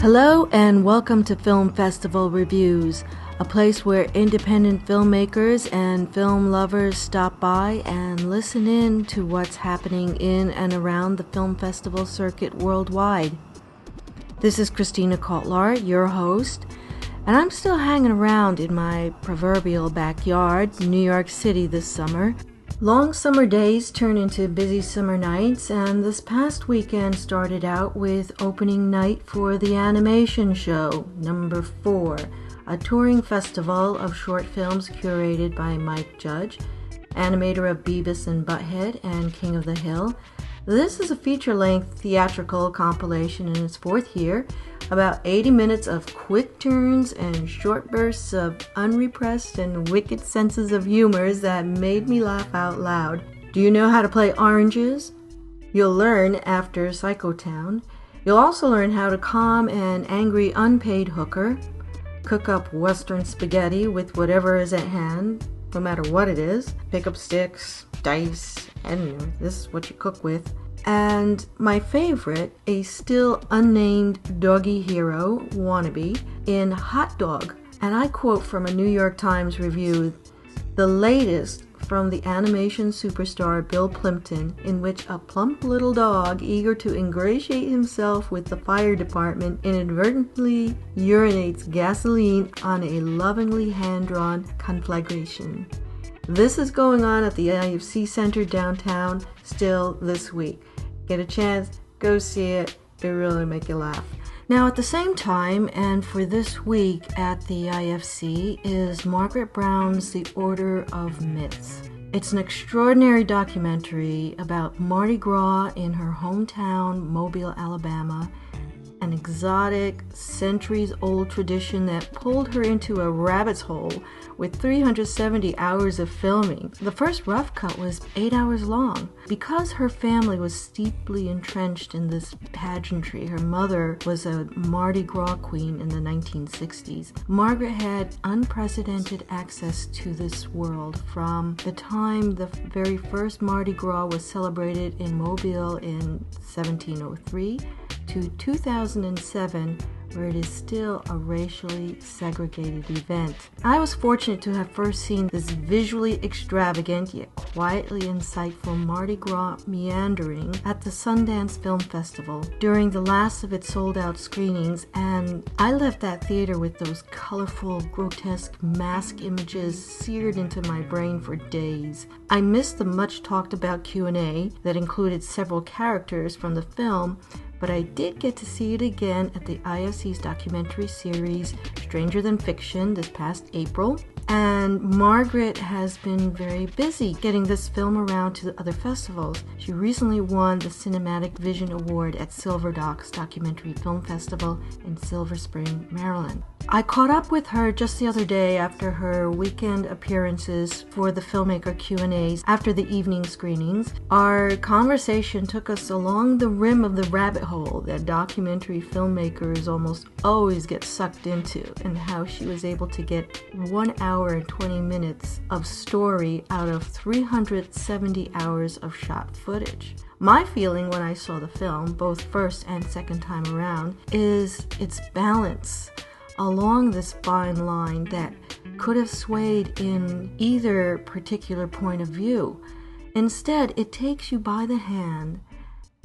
Hello and welcome to Film Festival Reviews, a place where independent filmmakers and film lovers stop by and listen in to what's happening in and around the film festival circuit worldwide. This is Christina Kotlar, your host, and I'm still hanging around in my proverbial backyard, New York City, this summer. Long summer days turn into busy summer nights, and this past weekend started out with opening night for the Animation Show, number four, a touring festival of short films curated by Mike Judge, animator of Beavis and Butthead and King of the Hill. This is a feature length theatrical compilation in its fourth year about 80 minutes of quick turns and short bursts of unrepressed and wicked senses of humors that made me laugh out loud. Do you know how to play oranges? You'll learn after Psychotown. You'll also learn how to calm an angry unpaid hooker, cook up western spaghetti with whatever is at hand, no matter what it is, pick up sticks, dice, and this is what you cook with. And my favorite, a still unnamed doggy hero wannabe in Hot Dog. And I quote from a New York Times review the latest from the animation superstar Bill Plympton, in which a plump little dog, eager to ingratiate himself with the fire department, inadvertently urinates gasoline on a lovingly hand drawn conflagration. This is going on at the IFC Center downtown still this week. Get a chance, go see it. It really make you laugh. Now, at the same time, and for this week at the IFC, is Margaret Brown's The Order of Myths. It's an extraordinary documentary about Mardi Gras in her hometown, Mobile, Alabama, an exotic, centuries old tradition that pulled her into a rabbit's hole with 370 hours of filming. The first rough cut was eight hours long. Because her family was steeply entrenched in this pageantry, her mother was a Mardi Gras queen in the 1960s. Margaret had unprecedented access to this world from the time the very first Mardi Gras was celebrated in Mobile in 1703 to 2007 where it is still a racially segregated event. I was fortunate to have first seen this visually extravagant yet quietly insightful Mardi Gras meandering at the Sundance Film Festival during the last of its sold out screenings and I left that theater with those colorful grotesque mask images seared into my brain for days. I missed the much talked about Q&A that included several characters from the film but I did get to see it again at the IFC's documentary series Stranger Than Fiction this past April. And Margaret has been very busy getting this film around to other festivals. She recently won the Cinematic Vision Award at Silver Docs Documentary Film Festival in Silver Spring, Maryland. I caught up with her just the other day after her weekend appearances for the filmmaker Q&As after the evening screenings. Our conversation took us along the rim of the rabbit hole that documentary filmmakers almost always get sucked into and how she was able to get 1 hour and 20 minutes of story out of 370 hours of shot footage. My feeling when I saw the film, both first and second time around, is its balance along this fine line that could have swayed in either particular point of view. Instead, it takes you by the hand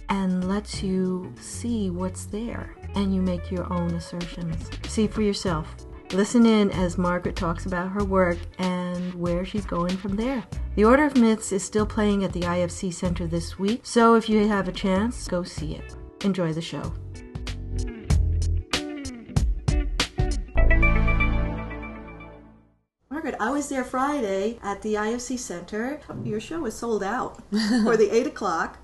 and lets you see what's there, and you make your own assertions. See for yourself. Listen in as Margaret talks about her work and where she's going from there. The Order of Myths is still playing at the IFC Center this week, so if you have a chance, go see it. Enjoy the show. Was there Friday at the IFC Center. Your show was sold out for the 8 o'clock.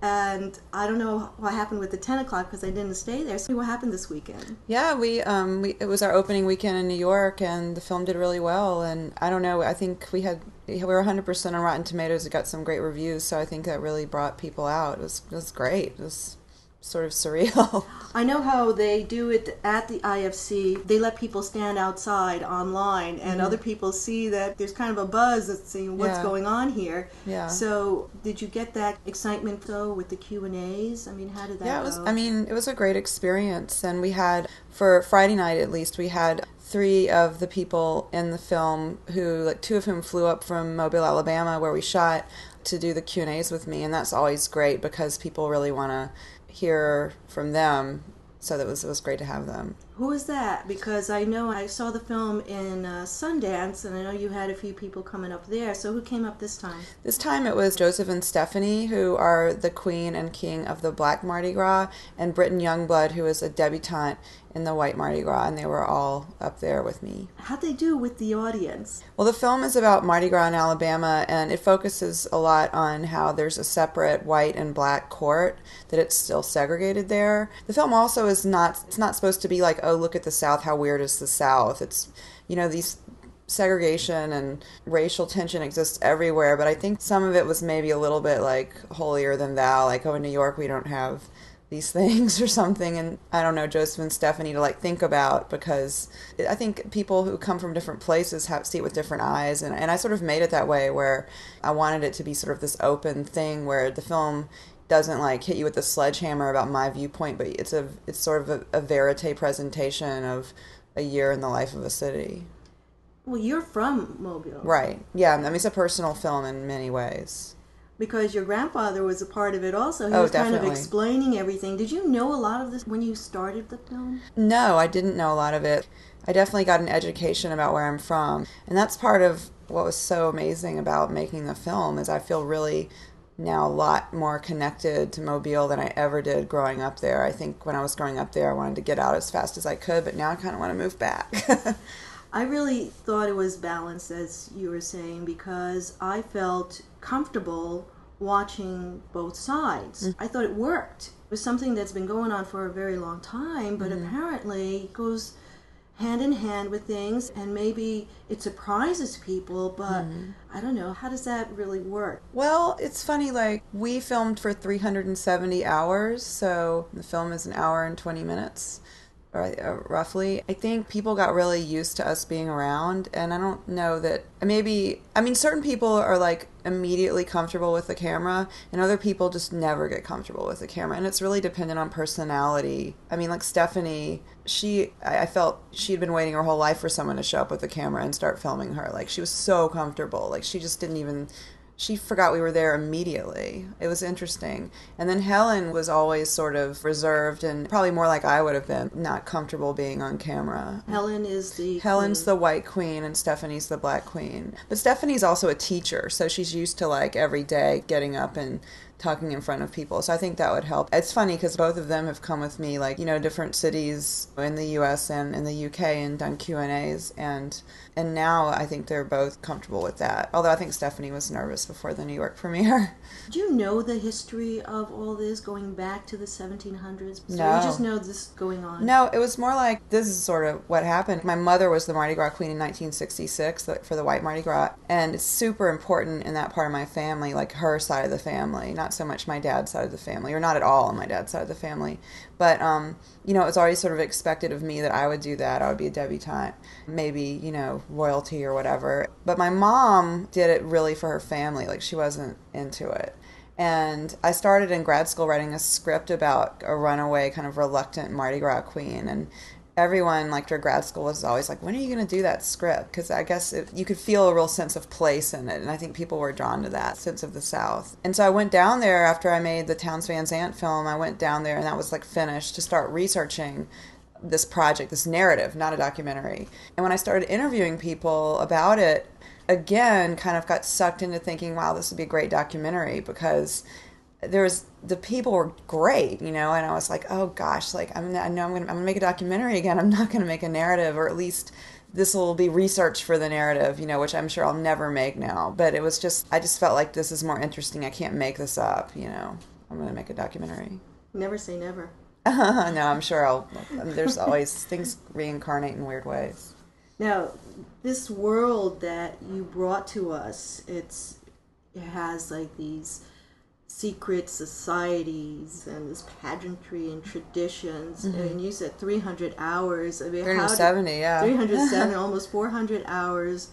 And I don't know what happened with the 10 o'clock because I didn't stay there. So what happened this weekend? Yeah, we, um, we it was our opening weekend in New York, and the film did really well. And I don't know, I think we had we were 100% on Rotten Tomatoes. It got some great reviews, so I think that really brought people out. It was it was great. It was sort of surreal. I know how they do it at the IFC. They let people stand outside online, and Mm-hmm. other people see that there's kind of a buzz that's saying what's Yeah. going on here. Yeah. So, did you get that excitement though with the Q and A's? I mean, how did that Yeah, it go? was. I mean, it was a great experience, and we had for Friday night at least we had three of the people in the film who, like, two of whom flew up from Mobile, Alabama, where we shot, to do the Q and A's with me, and that's always great because people really want to hear from them. So that was it was great to have them. Who is that? Because I know I saw the film in uh, Sundance, and I know you had a few people coming up there. So who came up this time? This time it was Joseph and Stephanie, who are the queen and king of the Black Mardi Gras, and Britton Youngblood, who is a debutante in the White Mardi Gras, and they were all up there with me. How'd they do with the audience? Well, the film is about Mardi Gras in Alabama, and it focuses a lot on how there's a separate white and black court, that it's still segregated there. The film also is not, it's not supposed to be like, oh, look at the South, how weird is the South? It's, you know, these segregation and racial tension exists everywhere, but I think some of it was maybe a little bit like holier than thou, like, oh, in New York we don't have these things or something and I don't know Joseph and Stephanie to like think about because I think people who come from different places have see it with different eyes and, and I sort of made it that way where I wanted it to be sort of this open thing where the film doesn't like hit you with a sledgehammer about my viewpoint but it's a it's sort of a, a verite presentation of a year in the life of a city Well, you're from Mobile, right yeah I mean it's a personal film in many ways Because your grandfather was a part of it also. He Oh, was kind of explaining everything. Did you know a lot of this when you started the film? No, I didn't know a lot of it. I definitely got an education about where I'm from, and that's part of what was so amazing about making the film is I feel really now a lot more connected to Mobile than I ever did growing up there. I think when I was growing up there, I wanted to get out as fast as I could, but now I kind of want to move back. I really thought it was balanced, as you were saying, because I felt comfortable watching both sides. Mm. I thought it worked. It was something that's been going on for a very long time, but mm-hmm. apparently it goes hand in hand with things, and maybe it surprises people, but I don't know. How does that really work? Well, it's funny, like, we filmed for 370 hours, so the film is an hour and 20 minutes, uh, roughly. I think people got really used to us being around, and I don't know that maybe, I mean, certain people are like immediately comfortable with the camera, and other people just never get comfortable with the camera, and it's really dependent on personality. I mean, like, Stephanie, she, I felt she'd been waiting her whole life for someone to show up with a camera and start filming her. Like, she was so comfortable. Like, she just didn't even she forgot we were there immediately. It was interesting. And then Helen was always sort of reserved and probably more like I would have been, not comfortable being on camera. Helen is the Helen's queen. the white queen and Stephanie's the black queen. But Stephanie's also a teacher, so she's used to like every day getting up and talking in front of people. So I think that would help. It's funny because both of them have come with me, like you know, different cities in the U.S. and in the UK and done Q and A's, and and now I think they're both comfortable with that. Although I think Stephanie was nervous before the New York premiere. Do you know the history of all this going back to the 1700s? So No. you just know this going on. No, it was more like this is sort of what happened. My mother was the Mardi Gras queen in 1966 for the White Mardi Gras, and it's super important in that part of my family, like her side of the family, not so much my dad's side of the family, or not at all on my dad's side of the family. But um, you know, it was always sort of expected of me that I would do that. I would be a debutante, maybe you know, royalty or whatever. But my mom did it really for her family. Like she wasn't into it. And I started in grad school writing a script about a runaway, kind of reluctant Mardi Gras queen. And everyone, like, during grad school was always like, when are you going to do that script? Because I guess it, you could feel a real sense of place in it. And I think people were drawn to that sense of the South. And so I went down there after I made the Townes Van Zandt film. I went down there, and that was like finished to start researching this project, this narrative, not a documentary. And when I started interviewing people about it, again, kind of got sucked into thinking, wow, this would be a great documentary because there was the people were great, you know, and I was like, oh gosh, like I'm, I know I'm gonna, I'm gonna make a documentary again. I'm not gonna make a narrative, or at least this will be research for the narrative, you know, which I'm sure I'll never make now. But it was just, I just felt like this is more interesting. I can't make this up, you know. I'm gonna make a documentary. Never say never. no, I'm sure I'll. There's always things reincarnate in weird ways. Now, this world that you brought to us, it's it has like these secret societies and this pageantry and traditions. Mm-hmm. And you said 300 hours. I mean, 370, did, yeah. 370, almost 400 hours.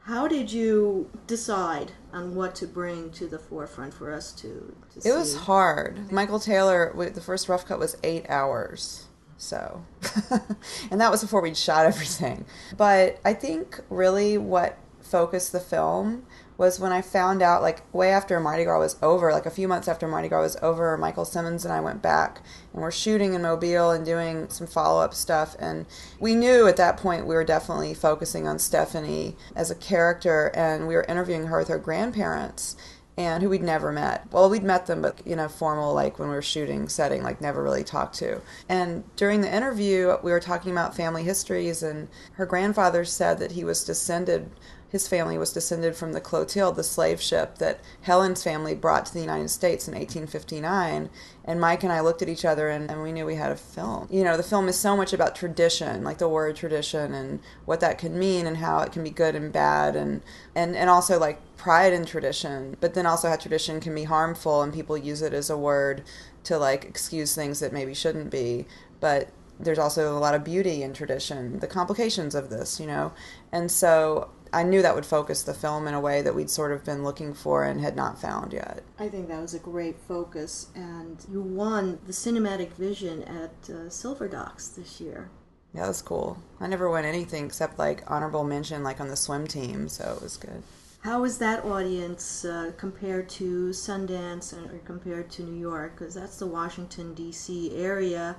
How did you decide on what to bring to the forefront for us to, to It see? was hard. Michael Taylor, the first rough cut was eight hours. So, and that was before we'd shot everything. But I think really what focused the film was when I found out, like, way after Mardi Gras was over, like a few months after Mardi Gras was over, Michael Simmons and I went back and we're shooting in Mobile and doing some follow up stuff. And we knew at that point we were definitely focusing on Stephanie as a character, and we were interviewing her with her grandparents and who we'd never met. Well, we'd met them, but in a formal, like when we were shooting setting, like never really talked to. And during the interview, we were talking about family histories, and her grandfather said that he was descended his family was descended from the Clotilde, the slave ship that Helen's family brought to the United States in 1859. And Mike and I looked at each other and, and, we knew we had a film. You know, the film is so much about tradition, like the word tradition and what that can mean and how it can be good and bad and, and, and also like pride in tradition, but then also how tradition can be harmful and people use it as a word to like excuse things that maybe shouldn't be. But there's also a lot of beauty in tradition, the complications of this, you know. And so I knew that would focus the film in a way that we'd sort of been looking for and had not found yet. I think that was a great focus, and you won the cinematic vision at uh, Silver Docs this year. Yeah, that's cool. I never won anything except like honorable mention, like on the swim team, so it was good. How was that audience uh, compared to Sundance or compared to New York? Because that's the Washington D.C. area,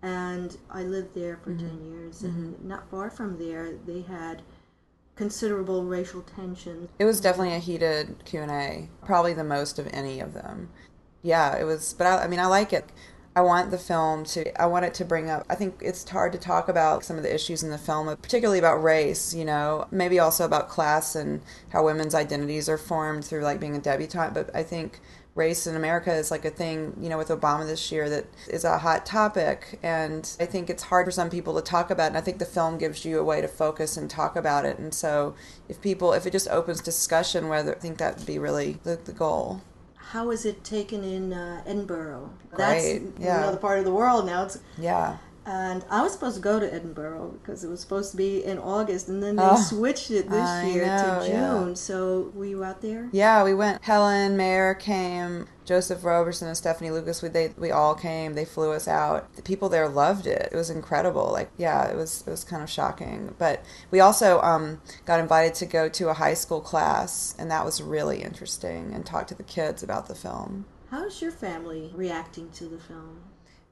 and I lived there for mm-hmm. ten years, and mm-hmm. not far from there, they had considerable racial tension. It was definitely a heated Q and A, probably the most of any of them. Yeah, it was. But I, I mean, I like it. I want the film to, I want it to bring up, I think it's hard to talk about some of the issues in the film, particularly about race, you know, maybe also about class and how women's identities are formed through like being a debutante. But I think race in America is like a thing, you know, with Obama this year that is a hot topic. And I think it's hard for some people to talk about. And I think the film gives you a way to focus and talk about it. And so if people, if it just opens discussion, whether I think that would be really the, the goal. How is it taken in uh, Edinburgh? That's yeah. another part of the world now. It's, yeah. And I was supposed to go to Edinburgh because it was supposed to be in August, and then they oh, switched it this I year know, to June. Yeah. So were you out there? Yeah, we went. Helen Meaher came. Joseph Roberson and Stephanie Lucas, we they we all came. They flew us out. The people there loved it. It was incredible. Like yeah, it was it was kind of shocking. But we also um, got invited to go to a high school class, and that was really interesting. And talk to the kids about the film. How's your family reacting to the film?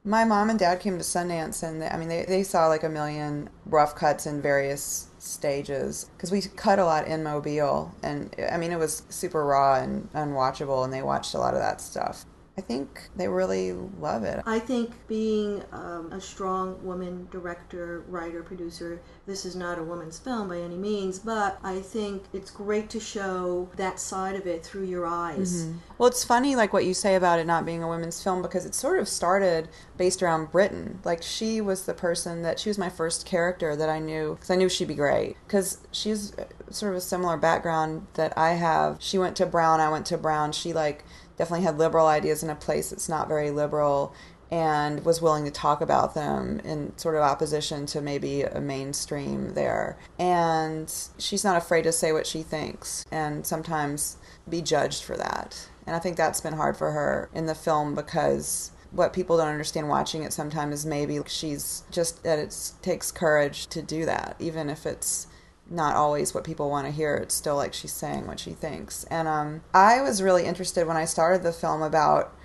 My mom and dad came to Sundance, and they, I mean, they, they saw like a million rough cuts in various stages because we cut a lot in Mobile, and I mean, it was super raw and unwatchable, and they watched a lot of that stuff. I think they really love it. I think being um, a strong woman director, writer, producer, this is not a woman's film by any means, but I think it's great to show that side of it through your eyes. Mm-hmm. Well, it's funny, like what you say about it not being a women's film, because it sort of started based around Britton. Like, she was the person that, she was my first character that I knew, because I knew she'd be great. Because she's sort of a similar background that I have. She went to Brown, I went to Brown. She, like, definitely had liberal ideas in a place that's not very liberal and was willing to talk about them in sort of opposition to maybe a mainstream there. And she's not afraid to say what she thinks and sometimes be judged for that. And I think that's been hard for her in the film because what people don't understand watching it sometimes is maybe she's just that it takes courage to do that, even if it's not always what people want to hear. It's still like she's saying what she thinks. And um, I was really interested when I started the film about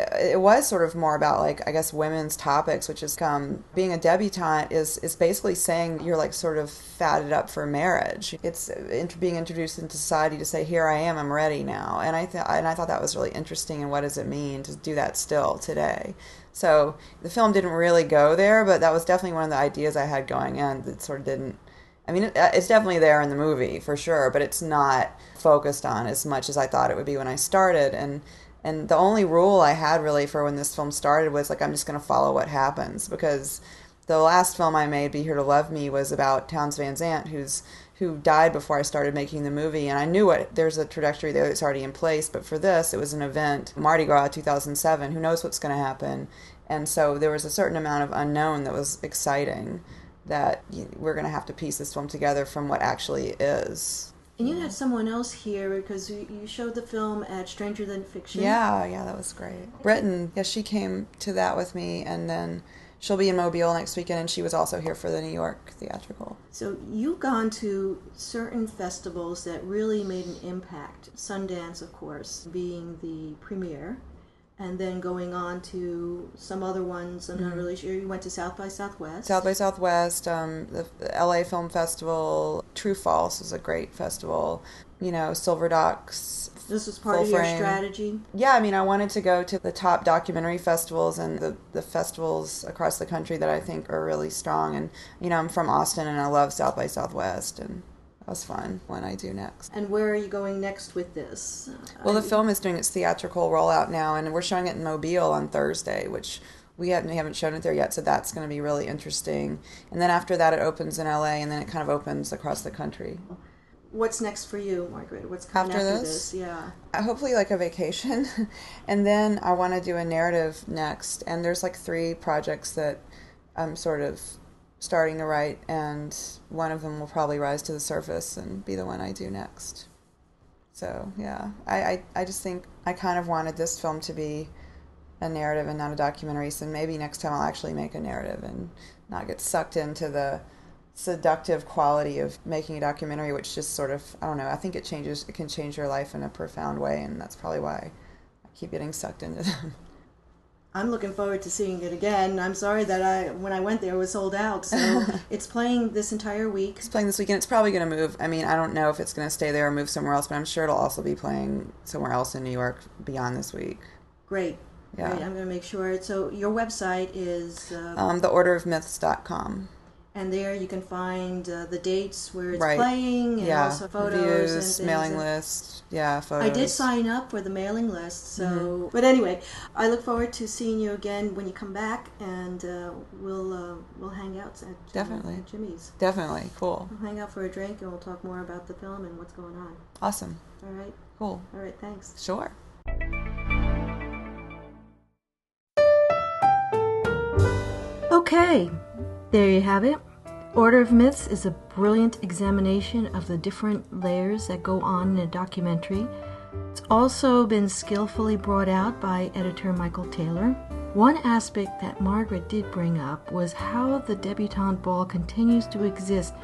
it was sort of more about like I guess women's topics, which is um, being a debutante is is basically saying you're like sort of fatted up for marriage. It's being introduced into society to say here I am, I'm ready now, and I th- and I thought that was really interesting. And what does it mean to do that still today? So the film didn't really go there, but that was definitely one of the ideas I had going in that sort of didn't I mean, uh, it's definitely there in the movie for sure, but it's not focused on as much as I thought it would be when I started. And and the only rule I had really for when this film started was like I'm just going to follow what happens because the last film I made, Be Here to Love Me, was about Townes Van Zandt, who's who died before I started making the movie, and I knew what there's a trajectory there that's already in place. But for this, it was an event, Mardi Gras 2007. Who knows what's going to happen? And so there was a certain amount of unknown that was exciting. That we're going to have to piece this film together from what actually is. And you had someone else here because you showed the film at Stranger Than Fiction. Yeah, yeah, that was great. Britton, yeah, she came to that with me, and then she'll be in Mobile next weekend, and she was also here for the New York theatrical. So you've gone to certain festivals that really made an impact. Sundance, of course, being the premiere and then going on to some other ones. I'm mm-hmm. not really sure. You went to South by Southwest. South by Southwest, um, the, LA Film Festival, True False was a great festival. You know, Silver Docs. This was part of your frame. strategy. Yeah, I mean, I wanted to go to the top documentary festivals and the the festivals across the country that I think are really strong. And you know, I'm from Austin, and I love South by Southwest, and was fun when I do next. And where are you going next with this? Well, the film is doing its theatrical rollout now, and we're showing it in Mobile on Thursday, which we haven't, we haven't shown it there yet, so that's going to be really interesting. And then after that, it opens in LA, and then it kind of opens across the country. What's next for you, Margaret? What's coming after, after this? this? Yeah. Uh, hopefully, like a vacation. and then I want to do a narrative next. And there's like three projects that I'm sort of starting to write, and one of them will probably rise to the surface and be the one I do next. So yeah, I, I, I just think I kind of wanted this film to be a narrative and not a documentary. So maybe next time I'll actually make a narrative and not get sucked into the seductive quality of making a documentary, which just sort of I don't know. I think it changes. It can change your life in a profound way, and that's probably why I keep getting sucked into them. I'm looking forward to seeing it again. I'm sorry that I when I went there it was sold out. So it's playing this entire week. It's playing this weekend. It's probably going to move. I mean, I don't know if it's going to stay there or move somewhere else, but I'm sure it'll also be playing somewhere else in New York beyond this week. Great. Yeah. Great. I'm going to make sure. So your website is uh, um, theorderofmyths.com and there you can find uh, the dates where it's right. playing and yeah. also photos Views, and mailing list. Yeah photos i did sign up for the mailing list so mm-hmm. but anyway i look forward to seeing you again when you come back and uh, we'll uh, we'll hang out at, uh, definitely. at jimmy's. Definitely. Cool. We'll hang out for a drink and we'll talk more about the film and what's going on. Awesome. All right. Cool. All right thanks. Sure. Okay there you have it. Order of Myths is a brilliant examination of the different layers that go on in a documentary. It's also been skillfully brought out by editor Michael Taylor. One aspect that Margaret did bring up was how the debutante ball continues to exist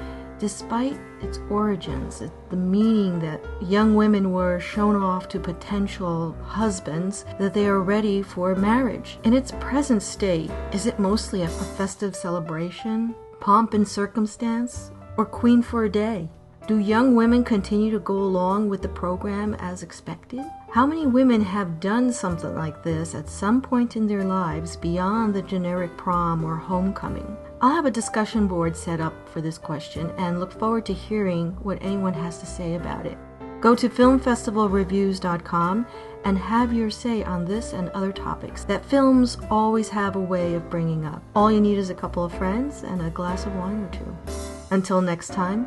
despite its origins, the meaning that young women were shown off to potential husbands that they are ready for marriage. In its present state, is it mostly a, festive celebration, pomp and circumstance, or queen for a day? Do young women continue to go along with the program as expected? How many women have done something like this at some point in their lives beyond the generic prom or homecoming? I'll have a discussion board set up for this question and look forward to hearing what anyone has to say about it. Go to filmfestivalreviews.com and have your say on this and other topics that films always have a way of bringing up. All you need is a couple of friends and a glass of wine or two. Until next time,